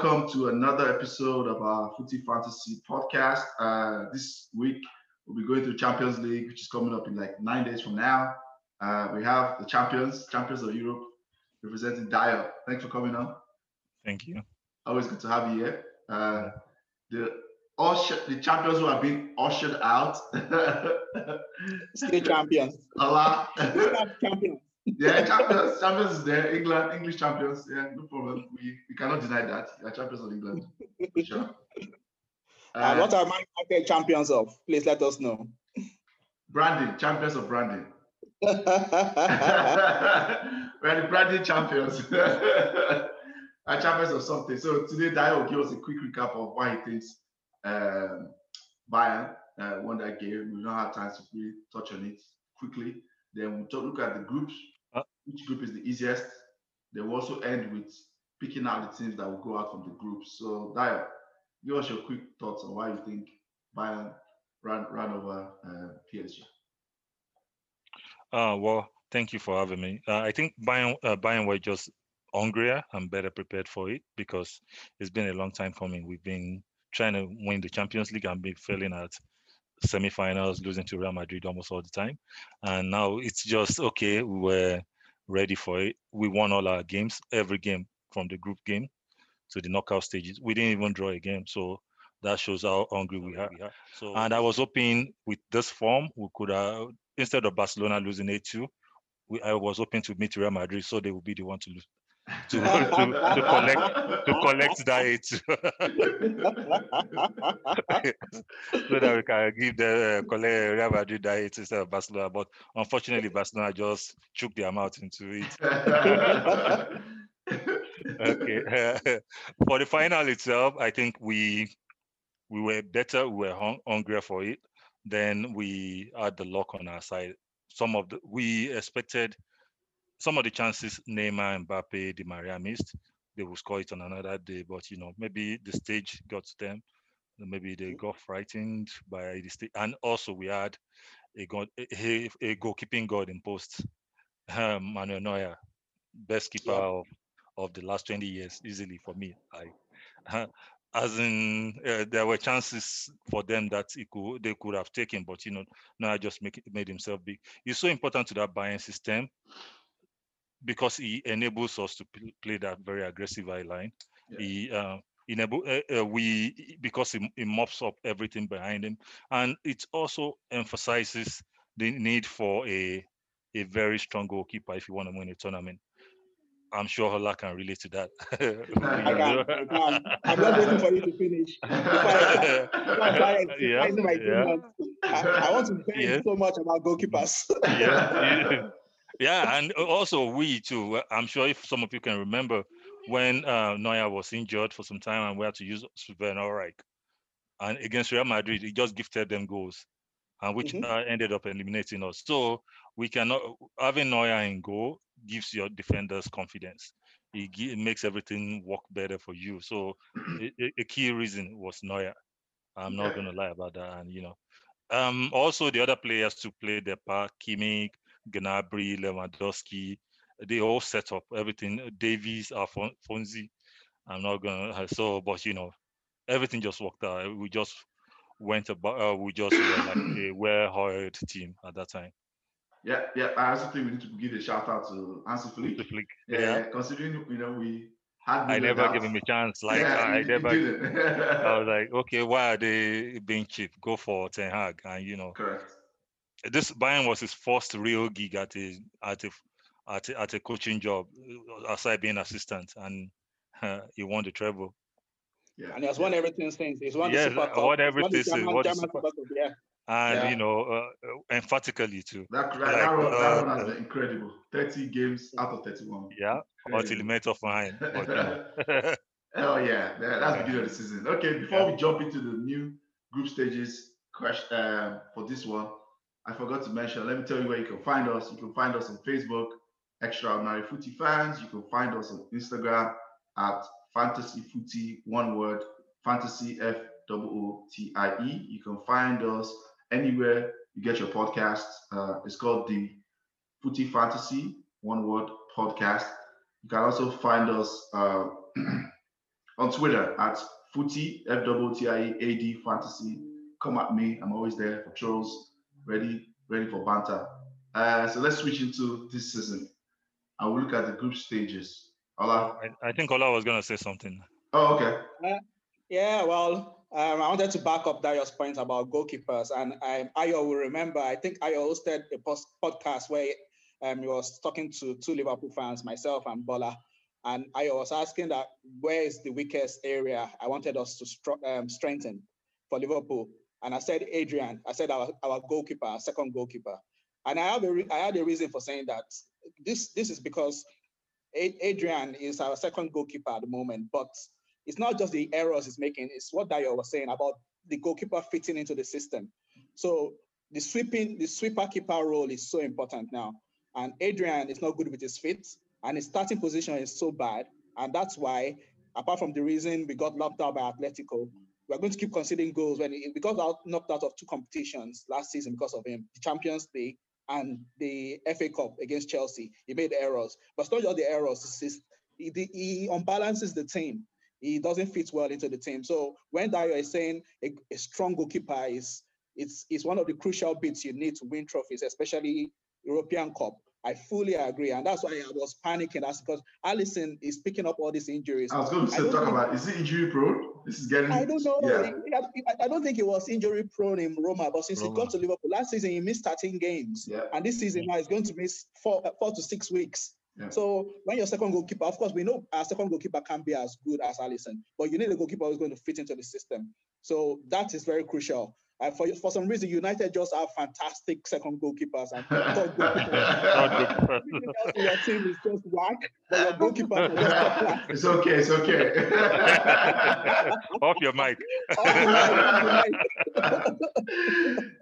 Hi, everyone. Welcome to another episode of our Footy Fantasy podcast. Uh, this week, we'll be going to the Champions League, which is coming up in like nine days from now. Uh, we have the champions, champions of Europe, representing Dial. Thanks for coming on. Thank you. Always good to have you here. Uh, the usher, the champions who have been ushered out. Still champions. Allah. champions. Yeah, champions, champions is there. England, English champions. Yeah, no problem. We, we cannot deny that. We are champions of England. Sure. and what are Man United champions of? Please let us know. Branding, champions of branding. We're the branding champions. Are champions of something. So today, Dayo will give us a quick recap of why he thinks um, Bayern uh, won that game. We don't have time to really touch on it quickly. Then we'll talk, look at the groups. Which group is the easiest? Then we'll also end with picking out the teams that will go out from the groups. So, Dayo, give us your quick thoughts on why you think Bayern ran, ran over uh, PSG. Uh, well, thank you for having me. Uh, I think Bayern, uh, Bayern were just hungrier and better prepared for it because it's been a long time coming. We've been trying to win the Champions League and been failing at semi-finals, losing to Real Madrid almost all the time. And now it's just okay. We were ready for it. We won all our games, every game from the group game to the knockout stages. We didn't even draw a game, so that shows how hungry we are. So, and I was hoping with this form we could have instead of Barcelona losing 8-2, we, I was hoping to meet Real Madrid, so they would be the one to lose. To, to, to collect to collect that so that we can give the uh, collect Real Madrid eight instead of Barcelona. But unfortunately, Barcelona just shook their mouth into it. okay. for the final itself, I think we we were better. We were hung, hungrier for it then we had the luck on our side. Some of the we expected some of the chances Neymar and Mbappe, Di Maria missed, they will score it on another day. But you know, maybe the stage got to them. Maybe they got frightened by the stage. And also we had a god, a, a goalkeeping god in post, um, Manuel Neuer, best keeper of, of the last 20 years, easily for me. I as in uh, there were chances for them that could they could have taken, but you know, now just make made himself big. He's so important to that Bayern system because he enables us to play that very aggressive eye line. Yeah. He uh, enable uh, uh, we because he, he mops up everything behind him, and it also emphasizes the need for a a very strong goalkeeper if you want to win a tournament. I'm sure Ola can relate to that. I can, I can. I'm not waiting for you to finish. I, I, yeah, yeah. I, I, want to thank yeah. so much about goalkeepers. yeah, yeah, and also we too. I'm sure if some of you can remember when uh, Neuer was injured for some time and we had to use Sven Ulreich. And against Real Madrid, he just gifted them goals, and which mm-hmm. uh, ended up eliminating us. So we cannot having Neuer in goal gives your defenders confidence. It, it makes everything work better for you. So a, a key reason was Neuer. I'm not going to lie about that. And you know, um, also the other players to play their part: Kimmich, Gnabry, Lewandowski. They all set up everything. Davies, Alphonsi. I'm not gonna so, but you know, everything just worked out. We just went about. Uh, we just were like a well-hired team at that time. Yeah, yeah. I also think we need to give a shout out to Hansi Flick. Flick. Yeah, yeah, considering you know we had. I never give him a chance. Like yeah, I never. I was like, okay, why are they being cheap? Go for Ten Hag, and you know. Correct. This Bayern was his first real gig at a at a at a, at a coaching job, aside being assistant, and uh, he won the treble. Yeah. And he has won everything since. He's won yeah, the Super Cup. Won everything. German, German Super Cup, yeah and yeah. you know uh, uh emphatically too. That, that, like, that, run, that run has uh, been incredible. Thirty games out of thirty-one. Yeah, until he met Hoffenheim. Hell yeah, that's the beginning of the season. Okay, before yeah. we jump into the new group stages question um, for this one, I forgot to mention. Let me tell you where you can find us. You can find us on Facebook, Extraordinary Footy Fans. You can find us on Instagram at Fantasy Footy, one word, Fantasy F O O T I E. You can find us anywhere you get your podcast. Uh, it's called the Footy Fantasy, one word podcast. You can also find us uh, on Twitter at Footy F W T I E A D Fantasy. Come at me. I'm always there for trolls, ready, ready for banter. Uh, so let's switch into this season. I will look at the group stages. Ola. I, I think Ola was gonna say something. Oh, okay. Uh, yeah, well, um, I wanted to back up Dayo's point about goalkeepers, and um, Ayo will remember. I think Ayo hosted a post- podcast where um, he was talking to two Liverpool fans, myself and Bola, and I was asking that where is the weakest area I wanted us to str- um, strengthen for Liverpool, and I said Adrian. I said our, our goalkeeper, our second goalkeeper, and I have a re- I had a reason for saying that. This this is because Adrian is our second goalkeeper at the moment, but it's not just the errors he's making, it's what Dayo was saying about the goalkeeper fitting into the system. So the sweeping, the sweeper keeper role is so important now. And Adrian is not good with his feet, and his starting position is so bad. And that's why, apart from the reason we got knocked out by Atletico, we're going to keep conceding goals when he, we got out, knocked out of two competitions last season because of him, the Champions League and the FA Cup against Chelsea. He made errors, but it's not just the errors. It's, he, he unbalances the team. He doesn't fit well into the team. So when Dayo is saying a, a strong goalkeeper is it's, it's one of the crucial bits you need to win trophies, especially European Cup. I fully agree, and that's why I was panicking. That's because Alisson is picking up all these injuries. I was going to say, talk about is he injury prone? This is getting. I don't know. Yeah. I don't think he was injury prone in Roma, but since Roma. he got to Liverpool last season, he missed 13 games, yeah. and this season now he's going to miss four, uh, four to six weeks. Yeah. So when your second goalkeeper, of course, we know our second goalkeeper can be as good as Alisson, but you need a goalkeeper who's going to fit into the system. So that is very crucial. Uh, for for some reason, United just have fantastic second goalkeepers and third goalkeepers. your team is just whack, but your goalkeeper is just It's okay. It's okay. Off your mic.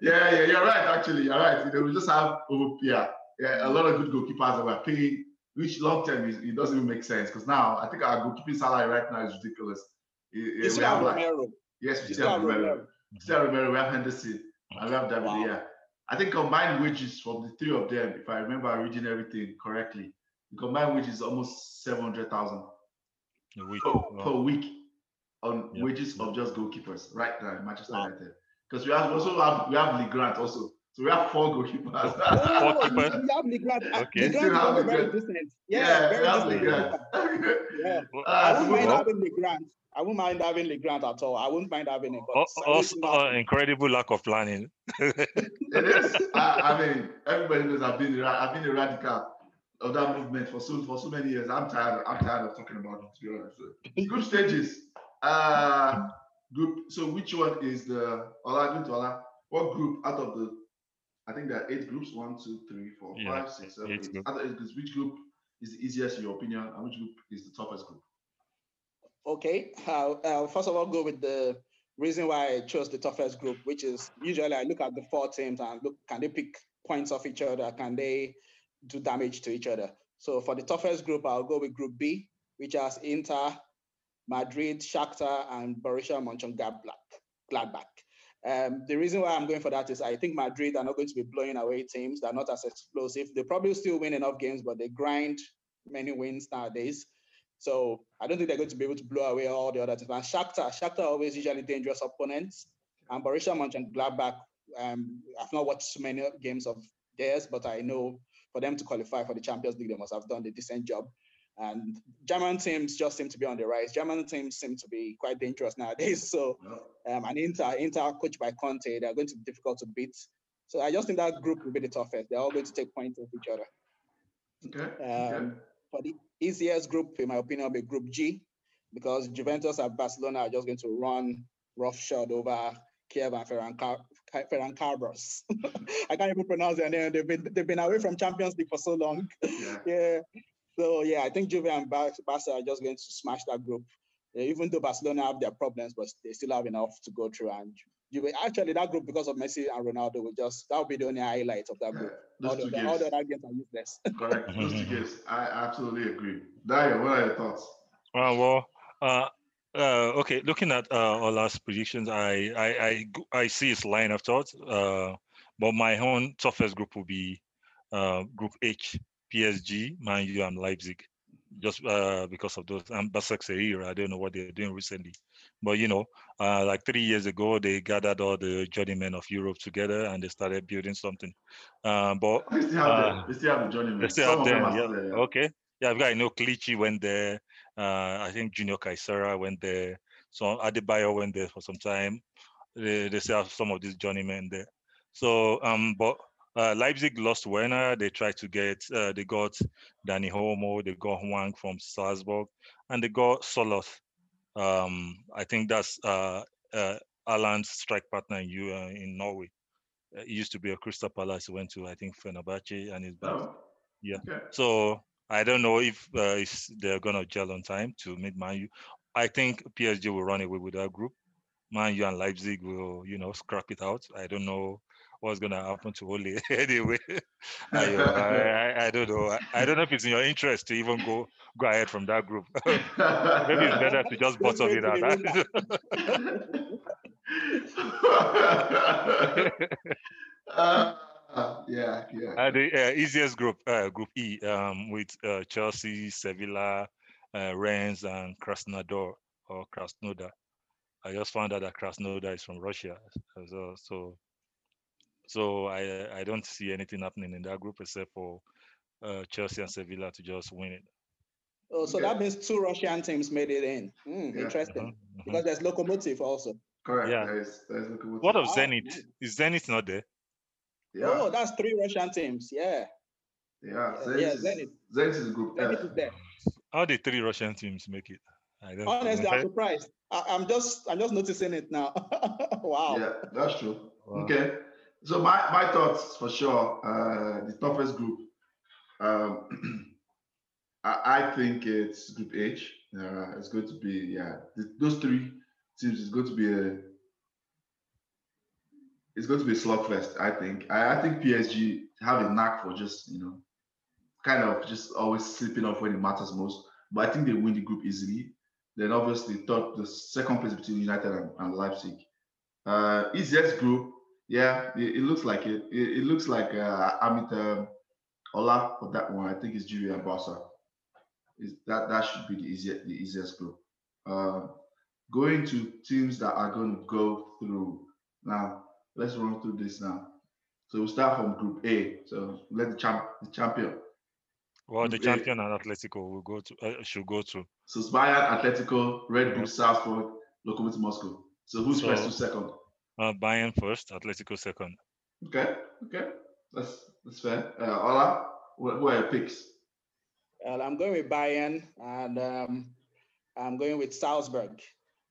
yeah, yeah, you're right. Actually, you're right. You know, we just have yeah, yeah, a lot of good goalkeepers that we're paying, which long term is, it doesn't even make sense because now I think our goalkeeping salary right now is ridiculous. It, we have like, yes, we still have Romero. Mm-hmm. Still remember we have Henderson and we have David wow. yeah. I think combined wages from the three of them, if I remember reading everything correctly, the combined wage is almost seven hundred thousand per, wow. per, week on yep. wages of just goalkeepers right now in Manchester wow. United. Because we have also have we have Lee Grant also. So we have four goalkeepers. oh, four keepers. We have Lee Grant. Okay. Lee Grant is very decent. Yeah, yeah very decent. yeah. Uh, I wouldn't mind having Lee I wouldn't mind having the grant at all. I wouldn't mind having it. But also, uh, incredible lack of planning. it is. I, I, mean, everybody knows I've been I've been a radical of that movement for so for so many years. I'm tired. I'm tired of talking about it. To be honest, so, group stages. Uh, group. So which one is the Ola? Good Ola. What group out of the? I think there are eight groups. One, two, three, four, yeah, five, six, seven, eight. eight. Out of eight groups, which group is the easiest in your opinion, and which group is the toughest group? Okay, I'll, I'll first of all go with the reason why I chose the toughest group, which is usually I look at the four teams and look, can they pick points off each other? Can they do damage to each other? So for the toughest group, I'll go with Group B, which has Inter, Madrid, Shakhtar, and Borussia Mönchengladbach. Um, the reason why I'm going for that is I think Madrid are not going to be blowing away teams. They're not as explosive. They probably still win enough games, but they grind many wins nowadays. So I don't think they're going to be able to blow away all the other teams. And Shakhtar, Shakhtar always usually dangerous opponents. And Borussia Mönchengladbach, um, I've not watched so many games of theirs, but I know for them to qualify for the Champions League, they must have done a decent job. And German teams just seem to be on the rise. German teams seem to be quite dangerous nowadays. So, um, and Inter, Inter coached by Conte, they're going to be difficult to beat. So I just think that group will be the toughest. They're all going to take points off each other. Okay. Um, okay. For the easiest group, in my opinion, will be Group G, because Juventus and Barcelona are just going to run roughshod over Kiev and Ferencvaros. I can't even pronounce their name. They've been they've been away from Champions League for so long. Yeah. yeah. So yeah, I think Juve and Barca are just going to smash that group. Even though Barcelona have their problems, but they still have enough to go through. And Juve, actually, that group because of Messi and Ronaldo will just that will be the only highlight of that group. Yeah, all, the, the, all the other games are useless. Correct. Those two games, I absolutely agree. Dayo, what are your thoughts? Uh, well, uh, uh, okay. Looking at uh, Ola's predictions, I, I I I see his line of thought. Uh, but my own toughest group will be uh, Group H: PSG, Man U, and Leipzig. just uh, because of those and Basak I don't know what they're doing recently, but you know, uh, like three years ago, they gathered all the journeymen of Europe together and they started building something. Uh, but we still have, uh, the, still have the journeymen. They still have them. Yeah. There, yeah. Okay. Yeah, i've know Kelechi went there. Uh, I think Junior Caiçara went there. So Adebayor went there for some time. They, they still have some of these journeymen there. So, um, but uh, Leipzig lost Werner. They tried to get, uh, they got Dani Olmo, they got Hwang from Salzburg, and they got Sorloth. Um, I think that's uh, uh, Haaland's strike partner in, you, uh, in Norway. Uh, he used to be a Crystal Palace. He went to, I think, Fenerbahce, and he's back. Oh. Yeah. Okay. So I don't know if, uh, if they're gonna gel on time to meet Man U. I think PSG will run away with that group. Man U and Leipzig will, you know, scrap it out. I don't know what's gonna happen to Ole anyway. I, I, I, don't know. I, I, don't know if it's in your interest to even go go ahead from that group. Maybe it's better to just bottom it out. uh, yeah, yeah. Uh, the uh, easiest group, uh, Group E, um, with uh, Chelsea, Sevilla, uh, Rennes, and Krasnodar or Krasnodar. I just found out that Krasnodar is from Russia, so so so I I don't see anything happening in that group except for uh, Chelsea and Sevilla to just win it. Oh, so that means two Russian teams made it in. Mm, yeah. Interesting. Uh-huh, because there's Lokomotiv also. Correct. Yeah. There's, there's Lokomotiv. What of Zenit? Oh, Is Zenit not there? Yeah. Oh, that's three Russian teams. Yeah. Yeah. Zenit, yeah, Zenit. Zenit is a group. Zenit is there. How did three Russian teams make it? I don't Honestly, know. I'm surprised. I, am just I'm just noticing it now. wow. Yeah, that's true. Wow. Okay. So my, my thoughts for sure, uh, the toughest group, um, I, I, think it's Group H. Uh, it's going to be yeah, the, those three teams is going to be a it's going to be a slugfest. I think. I, I think PSG have a knack for just you know, kind of just always slipping off when it matters most. But I think they win the group easily. Then obviously third, the second place between United and, and Leipzig. Uh, easiest group yeah, it, it looks like it. It, it looks like uh, Amit uh, Ola for that one. I think it's Julia and Barca. Is that that should be the easiest the easiest group. Uh, going to teams that are going to go through now. Let's run through this now. So we'll start from Group A. So let the champ the champion. Well, the champion and Atletico will go to uh, should go to. So Bayern, Atletico, Red Bull, Salzburg, Lokomotiv Moscow. So who's so, first to second? Uh, Bayern first, Atletico second. Okay, okay, that's that's fair. Uh, Ola, who are your picks? Well, I'm going with Bayern, and um, I'm going with Salzburg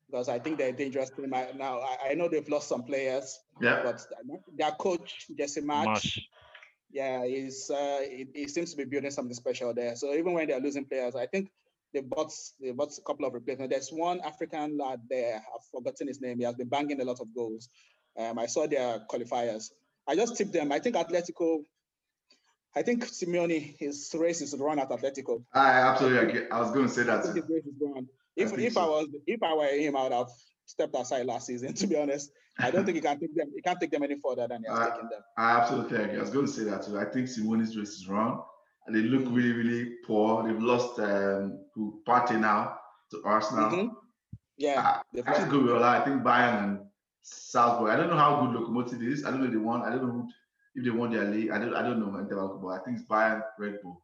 because I think they're a dangerous team. Now I, I know they've lost some players, yeah, but their coach Jesse Marsch, yeah, he's uh, he, he seems to be building something special there. So even when they're losing players, I think they bought they bought a couple of replacements. There's one African lad there. I've forgotten his name. He has been banging a lot of goals. Um, I saw their qualifiers. I just tipped them. I think Atletico. I think Simeone his race is run at Atletico. I absolutely agree. I was going to say that. his race is run. If I if so. I was if I were him, I would have stepped aside last season. To be honest, I don't think he can take them. He can't take them any further than he has I, taken them. I absolutely agree. I was going to say that too. I think Simeone's race is run and they look really, really poor. They've lost um, to Partey now to Arsenal. Mm-hmm. Yeah, I, I think good I think Bayern and Salzburg. I don't know how good Lokomotiv is. I don't know if they won. I don't know if they won their league. I don't. I don't know but I think it's Bayern, Red Bull.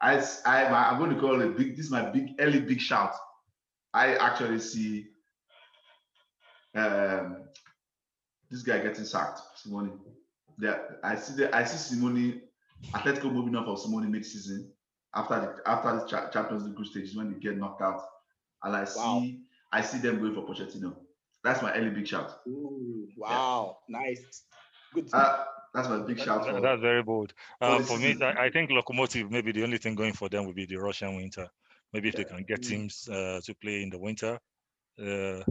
I, I, I'm going to call it big. This is my big early big shout. I actually see um, this guy getting sacked, Simone. Yeah, I see the I see Simone Atletico moving on for Simone mid-season after the after the cha- Champions League group stages when they get knocked out, and I wow. see I see them going for Pochettino. That's my early big shout. Ooh, wow, yeah. nice, good. Uh, that's my big shout. For, that's very bold. Uh, for me, I, I, think Lokomotiv. Maybe the only thing going for them would be the Russian winter. Maybe if yeah. they can get teams uh, to play in the winter. Uh,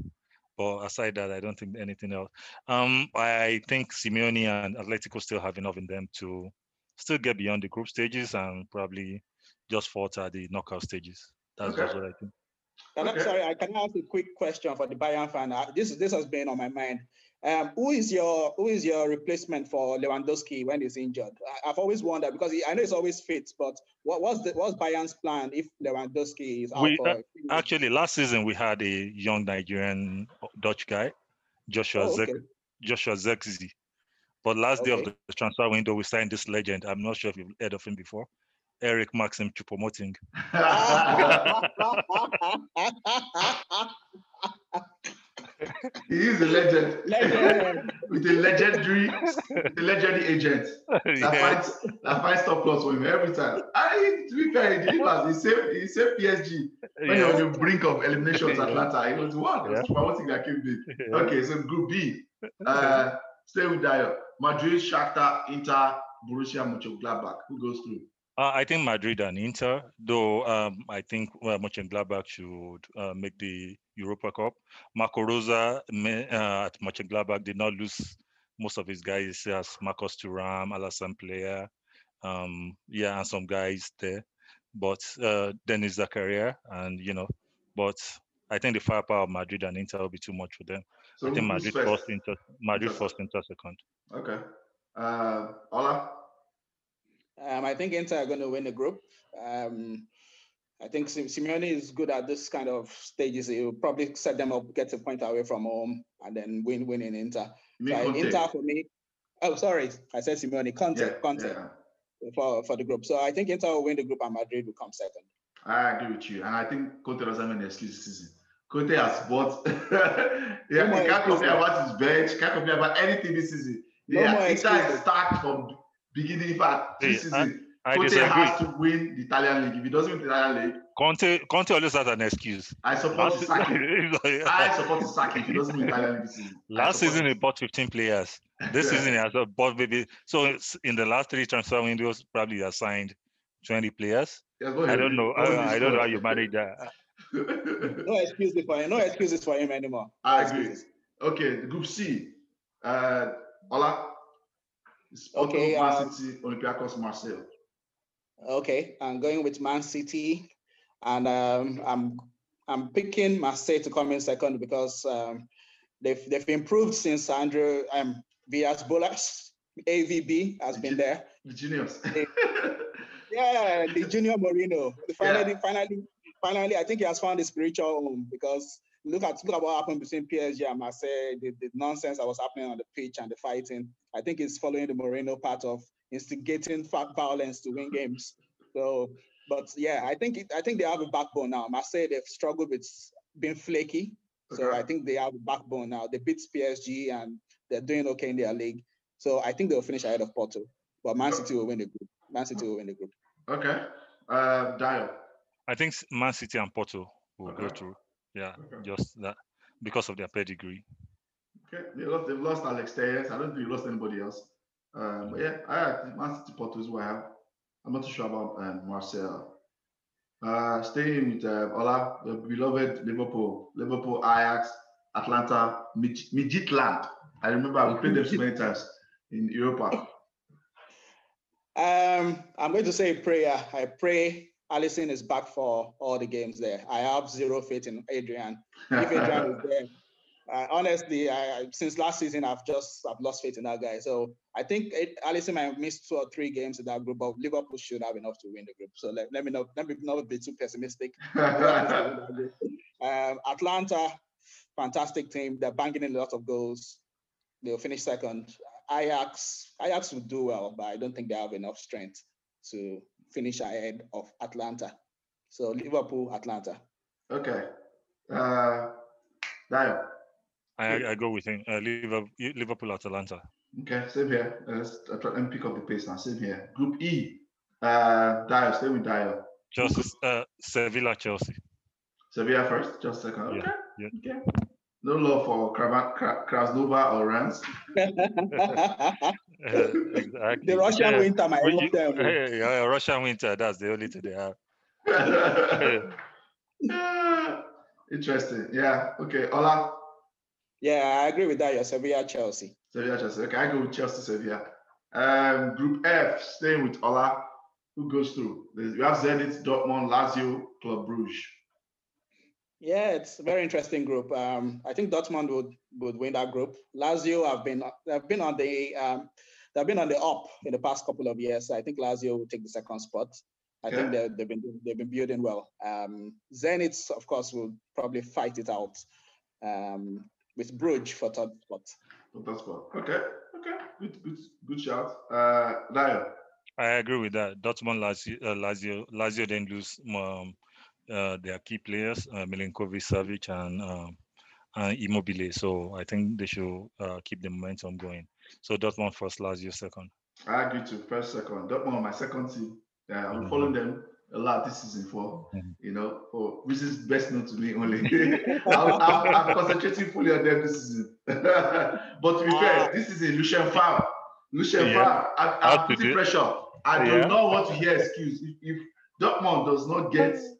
but aside that, I don't think anything else. Um, I think Simeone and Atletico still have enough in them to still get beyond the group stages and probably just fought at the knockout stages. That's, okay. what I think. And I'm sorry, I can ask a quick question for the Bayern fan. Uh, This this has been on my mind. Um, who is your who is your replacement for Lewandowski when he's injured? I, I've always wondered because he, I know he's always fit, but what, was the what's Bayern's plan if Lewandowski is out We, for? uh, a few weeks? Actually, last season we had a young Nigerian Dutch guy, Joshua Oh, Zek, okay. Joshua Zirkzee. But last day of the transfer window, we signed this legend. I'm not sure if you've heard of him before. Eric Maxim Choupo-Moting. he is a legend. Legend. with a legendary, with a legendary agent that Yeah. finds that finds top plus for him every time. I to be fair, he did pass. He saved he saved PSG when they were Yeah. on the brink of elimination to Yeah. Atalanta. It was one. It was Choupo-Moting that came big. Yeah. Okay, so Group B. Uh, stay with Dayo. Madrid, Shakhtar, Inter, Borussia Mönchengladbach. Who goes through? Uh, I think Madrid and Inter, though um, I think uh, Mönchengladbach should uh, make the Europa Cup. Marco Rose ma- uh, at Mönchengladbach did not lose most of his guys, as Marcus Thuram, Alassane Plea, um, yeah, and some guys there. But uh, Denis Zakaria, and you know, but I think the firepower of Madrid and Inter will be too much for them. So I think Madrid first? first, Inter, Madrid first, Inter second. Okay. Uh, Ola. Um, I think Inter are going to win the group. Um, I think Sim- Simeone is good at this kind of stages. He'll probably set them up, get a point away from home, and then win win in Inter. You mean So Inter for me. Oh, sorry, I said Simeone. Conte, Yeah, Conte yeah. for, for the group. So I think Inter will win the group, and Madrid will come second. I agree with you, and I think Conte doesn't have any excuse this season. Conte has bought. yeah, he can't complain about his bench. Can't complain about anything this season. No Yeah, more Inter excuses. is stacked from beginning. In fact, this Hey, I- season, I Conte disagree. has to win the Italian league. If he doesn't win the Italian league, Conte, Conte always has an excuse. I support his sacking. I Last, support his sacking if he doesn't win the Italian league this season. Last season he bought 15 players. This season he has bought maybe so it's in the last three transfer windows probably he has signed 20 players. Yes, go I don't know. I, I don't know how squad. you manage that. No excuses for him. No excuses for him anymore. No I agree. excuses. Okay, Group C. Uh, Ola. Sporting Okay, Man um, City, Olympiacos, Marseille. Okay, I'm going with Man City, and um, I'm I'm picking Marseille to come in second because um, they've they've improved since Andrew um, Villas Boas AVB has been there. The genius. Yeah, the Junior Mourinho. Finally, finally, finally, I think he has found his spiritual home because look at look at what happened between PSG and Marseille, the, the nonsense that was happening on the pitch and the fighting. I think it's following the Mourinho part of instigating fa- violence to win games. So, but yeah, I think it, I think they have a backbone now. Marseille they've struggled with being flaky, so Okay. I think they have a backbone now. They beat PSG and they're doing okay in their league. So I think they'll finish ahead of Porto. But Man City will win the group. Man City will win the group. Okay. Uh, Dayo. I think Man City and Porto will go through. Yeah, Okay. just that because of their pedigree. Okay. They lost, they've lost Alex Telles. I don't think they lost anybody else. Um, but yeah, I think Man City Porto is what I have. I'm not too sure about um, Marcel. Uh, staying with uh, Ola, the beloved Liverpool, Liverpool, Ajax, Atalanta, Mid- Midtjylland. I remember we played them so many times in Europa. Um, I'm going to say a prayer. I pray Alisson is back for all the games there. I have zero faith in Adrian. If Adrian is there, uh, honestly, I, I- since last season, I've just I've lost faith in that guy. So I think it, Alisson might miss two or three games in that group, but Liverpool should have enough to win the group. So let, let me not let me not be too pessimistic. um, Atalanta, fantastic team. They're banging in a lot of goals. They'll finish second. Ajax, Ajax will do well, but I don't think they have enough strength to finish ahead of Atalanta. So Liverpool, Atalanta. okay. Uh, Dayo. I, I go with him. Uh, Liverpool, Liverpool, Atalanta. Okay, same here. Uh, Let's uh, try and pick up the pace now. Same here. Group E. Uh, Dayo, stay with Dayo. Chelsea, uh, Sevilla, Chelsea. Sevilla first, just a second. Okay. Yeah, Okay. No love for Krava- Kra- Krasnova or Rams. Uh, exactly. the Russian Yeah. winter might When you- them. yeah, yeah, Russian winter. That's the only thing they have. Interesting. Yeah. Okay. Ola. Yeah, I agree with that. You're Sevilla, Chelsea. Sevilla, Chelsea. Okay, I go with Chelsea, Sevilla. Um, group F, staying with Ola. Who goes through? There's- We have Zenit, Dortmund, Lazio, Club Brugge. Yeah, it's a very interesting group. Um, I think Dortmund would would win that group. Lazio have been have been on the um, they've been on the up in the past couple of years. I think Lazio will take the second spot. I think they've been they've been building well. Um, Zenit, of course, will probably fight it out um, with Bruges for third spot. For third spot. Okay, okay, good, good, good shout. Uh, Lyle. I agree with that. Dortmund, Lazio, uh, Lazio, Lazio didn't lose um, uh, their key players, uh, Milinkovic, Savic, and um, and Immobile. So I think they should uh, keep the momentum going. So Dortmund first, Lazio second. I agree to first, second. Dortmund, my second team. Yeah, I'm mm-hmm. following them a lot this season for, mm-hmm. you know, for reasons best known to me only. I'm, I'm, I'm, concentrating fully on them this season. but to be fair, this is a Lucien Favre. Lucien yeah. Favre, I, I'm putting pressure. I do not want to hear excuse. If, if Dortmund does not get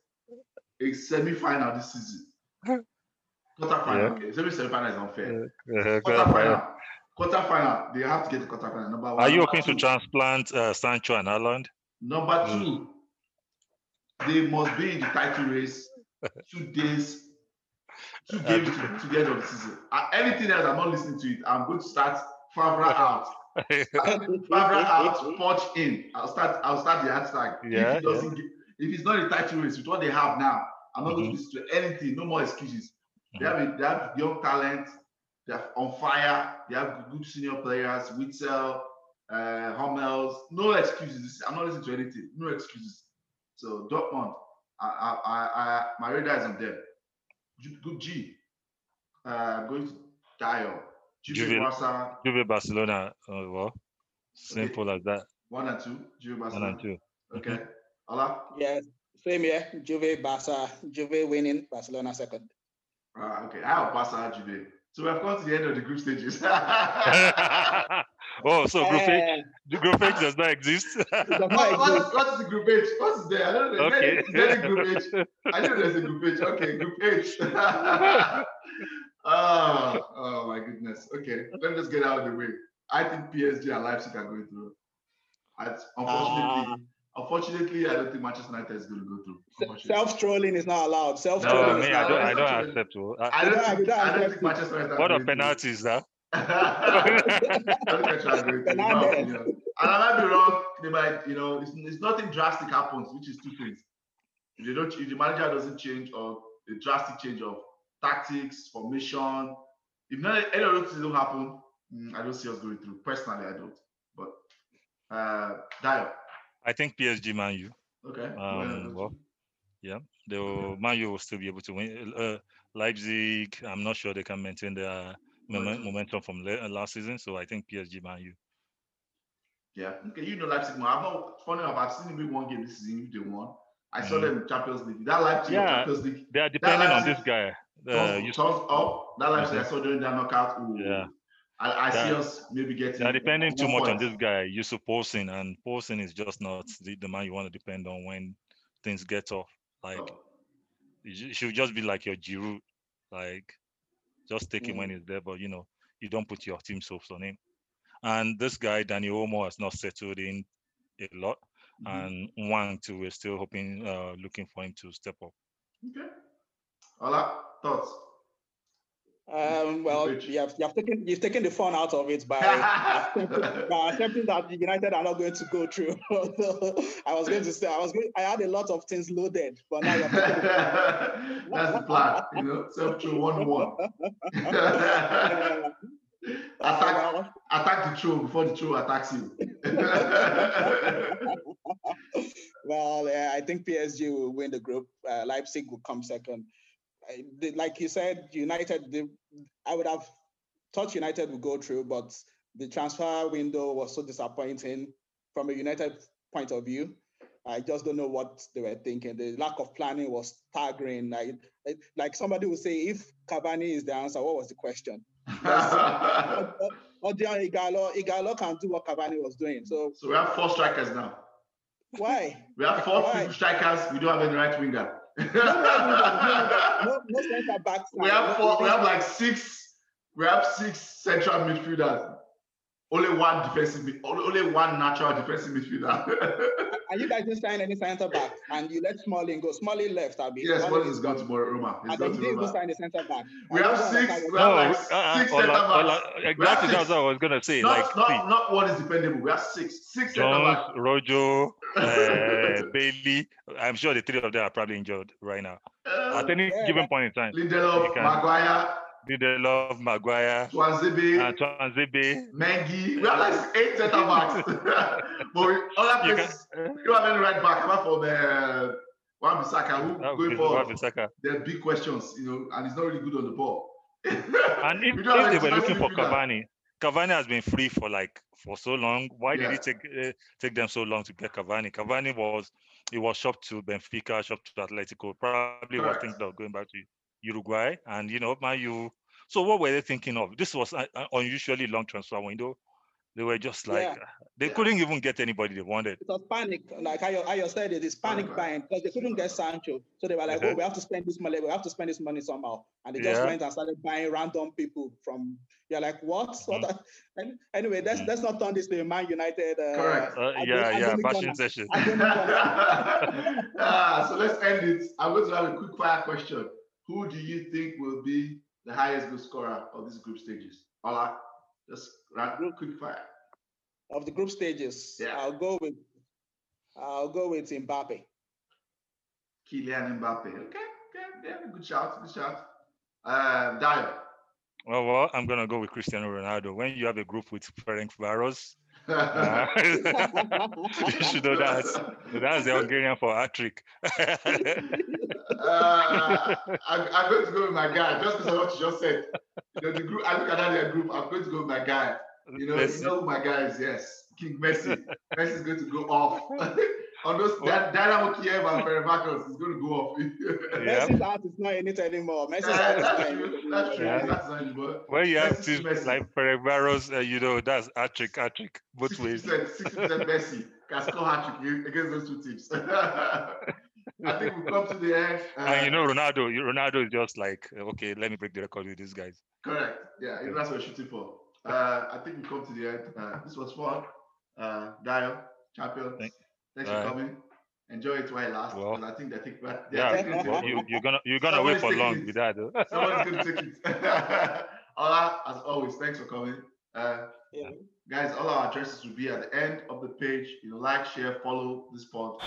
a semi-final this season, quarter-final, yeah. semi-final is unfair. Quarter-final, quarter-final, they have to get the quarter-final. Number one. Are you hoping to transplant uh, Sancho and Haaland? Number mm. two, they must be in the title race two days, two games to, to the end of the season. Uh, anything else, I'm not listening to it. I'm going to start Favre out. Favre out, Poch in. I'll start. I'll start the hashtag. Yeah, if, doesn't yeah. get, if it's not a title race with what they have now, I'm not mm-hmm. going to listen to anything. No more excuses. Mm-hmm. They have a, they have young talent. They're on fire. They have good senior players. Witsel, uh, Hummels. No excuses. I'm not listening to anything. No excuses. So Dortmund, I, I, I, my radar is on them. Good G. Uh, going to Dayo. Juve, Barca. Juve Barcelona. Uh, well, simple okay. as that. One and two. Juve Barcelona. One and two. Okay. Mm-hmm. Ola? Yes. Same here. Juve, Barca. Juve winning. Barcelona second. Ah, okay. I have Barca, Juve. So we have come to the end of the group stages. oh, so group H, eh. the group H does not exist. what, what, what is the group H? What is there? I don't know. Okay. Is there, is there a group H? I know there's a group H. Okay, group H. oh, oh my goodness. Okay, let me just get out of the way. I think PSG and Leipzig are going through. unfortunately, uh, Unfortunately, I don't think Manchester United is going to go through. Self trolling is not allowed. Self trolling. No, me, I don't. I don't accept. I, I, don't, I, don't, I don't think Manchester United. What are penalties, huh? and I might be wrong. They might, you know, it's, it's nothing drastic happens, which is two things. If they don't, if the manager doesn't change or a drastic change of tactics, formation, if not any of those things don't happen, mm, I don't see us going through. Personally, I don't. But uh, Dayo. I think PSG Man U. Okay. Um, well, yeah, they will, Man U will still be able to win. Uh, Leipzig, I'm not sure they can maintain their momentum from last season. So I think PSG Man U. Yeah. Okay. You know Leipzig. Man. I've not funny enough. I've seen them win one game this season. If they won, I saw mm. them in Champions League. That Leipzig yeah, Champions League. They are depending on this guy. Uh, turns, turns up. That Leipzig mm-hmm. I saw during that knockout. Ooh. Yeah. I, I see us maybe getting. They're depending too much on this guy, Yussuf Poulsen, and Poulsen is just not the, the, man you want to depend on when things get tough. Like, oh. it should just be like your Giroud, like, just take mm. him when he's there, but you know, you don't put your team soaps on him. And this guy, Dani Olmo has not settled in a lot, mm-hmm. and Hwang too. We're still hoping, uh, looking for him to step up. Okay. Ola, thoughts? Um, well, you have, you have taken you've taken the fun out of it by, by accepting that United are not going to go through. I was going to say I was going, I had a lot of things loaded, but now you're that's the plan. You know, self through one one. attack, attack the troll before the troll attacks you. well, yeah, I think PSG will win the group. Uh, Leipzig will come second like you said, United, the, I would have thought United would go through, but the transfer window was so disappointing from a United point of view. I just don't know what they were thinking. The lack of planning was staggering. Like, like somebody would say, if Cavani is the answer, what was the question? Odion Ighalo, Ighalo can do what Cavani was doing. So, so we have four strikers now. Why? We have four strikers. We don't have any right winger We have four. We have like six. We have six central midfielders. Only one defensive, only one natural defensive midfielder. and you guys didn't sign any centre back, and you let Smalling go. Smalling left, Abi. Yes, Smalling is going to Roma. He's and then you didn't even sign a centre back. We have six. We have like uh, six centre backs. Exactly, that's what I was gonna say. Not, like not, not one is dependable. We have six. Six centre backs. Rojo, uh, Bailly. I'm sure the three of them are probably injured right now. Uh, At any yeah, given point in time. Lindelof, Maguire. Lindelof, Maguire, Tuanzebe, uh, Tuanzebe, Mengi. We have like eight centre backs. but we, other places, can, you have any right back apart from uh, Wan Bissaka, who going for the big questions, you know, and he's not really good on the ball. and if, if like they were looking for Cavani, Cavani has been free for like for so long. Why yeah. did it take uh, take them so long to get Cavani? Cavani was he was shopped to Benfica, shopped to Atletico. Probably Correct. was thinking of going back to Uruguay, and you know, man, you. So what were they thinking of? This was an unusually long transfer window. They were just like yeah. they yeah. couldn't even get anybody they wanted. It was panic, like I, I said, it is panic buying because they couldn't get Sancho. So they were like, uh-huh. "Oh, we have to spend this money. We have to spend this money somehow." And they just yeah. went and started buying random people from. You're like, "What?" Mm-hmm. what anyway, let's mm-hmm. let's not turn this to a Man United. Uh, Correct. Uh, yeah, yeah, passion session. ah, so let's end it. I'm going to have a quick fire question. Who do you think will be the highest goal scorer of these group stages? Ola, just run quick fire. Of the group stages, yeah. I'll go with I'll go with Mbappe. Kylian Mbappe. Okay, okay, yeah, good shout, good shout. Uh, Dayo. Well, well, I'm gonna go with Cristiano Ronaldo. When you have a group with Ferencvaros, uh, you should know that. That's the Hungarian for hat trick. uh, I'm, I'm, going to go with my guy just because of what you just said. You know, the group. I look at that group. I'm going to go with my guy. You know, Messi. you know who my guy is. Yes, King Messi. Messi is going to go off. On those that Dynamo Kiev and Fenerbahce is going to go off. yeah. Messi's heart is not in it anymore. Messi's heart is not in it. That's true. Yeah. That's not anymore. When you have to like Fenerbahce, uh, you know that's hat trick, hat trick, both ways. 60 percent Messi can score hat trick against those two teams. I think we've come to the end. Uh, and you know, Ronaldo, Ronaldo is just like, okay, let me break the record with these guys. Correct. Yeah, that's what we're shooting for. Uh, I think we come to the end. Uh, this was fun. Uh, Dayo, champion. Thank, thanks for coming. Enjoy it while it lasts. Well, I think they think that. Yeah, well, you, you're gonna you're gonna wait for long it. with that. Though. Someone's gonna take it. Ola, as always, thanks for coming. Uh, yeah. Guys, all our addresses will be at the end of the page. You know, like, share, follow this pod.